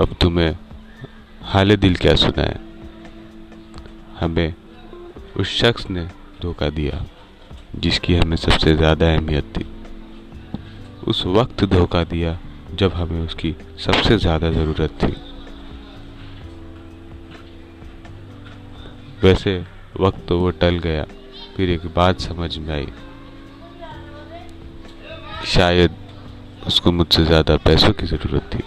अब तुम्हें हाल दिल क्या सुनाए? हमें उस शख्स ने धोखा दिया, जिसकी हमें सबसे ज़्यादा अहमियत थी। उस वक्त धोखा दिया, जब हमें उसकी सबसे ज़्यादा ज़रूरत थी। वैसे वक्त तो वो टल गया, फिर एक बात समझ में आई। शायद उसको मुझसे ज़्यादा पैसों की ज़रूरत थी।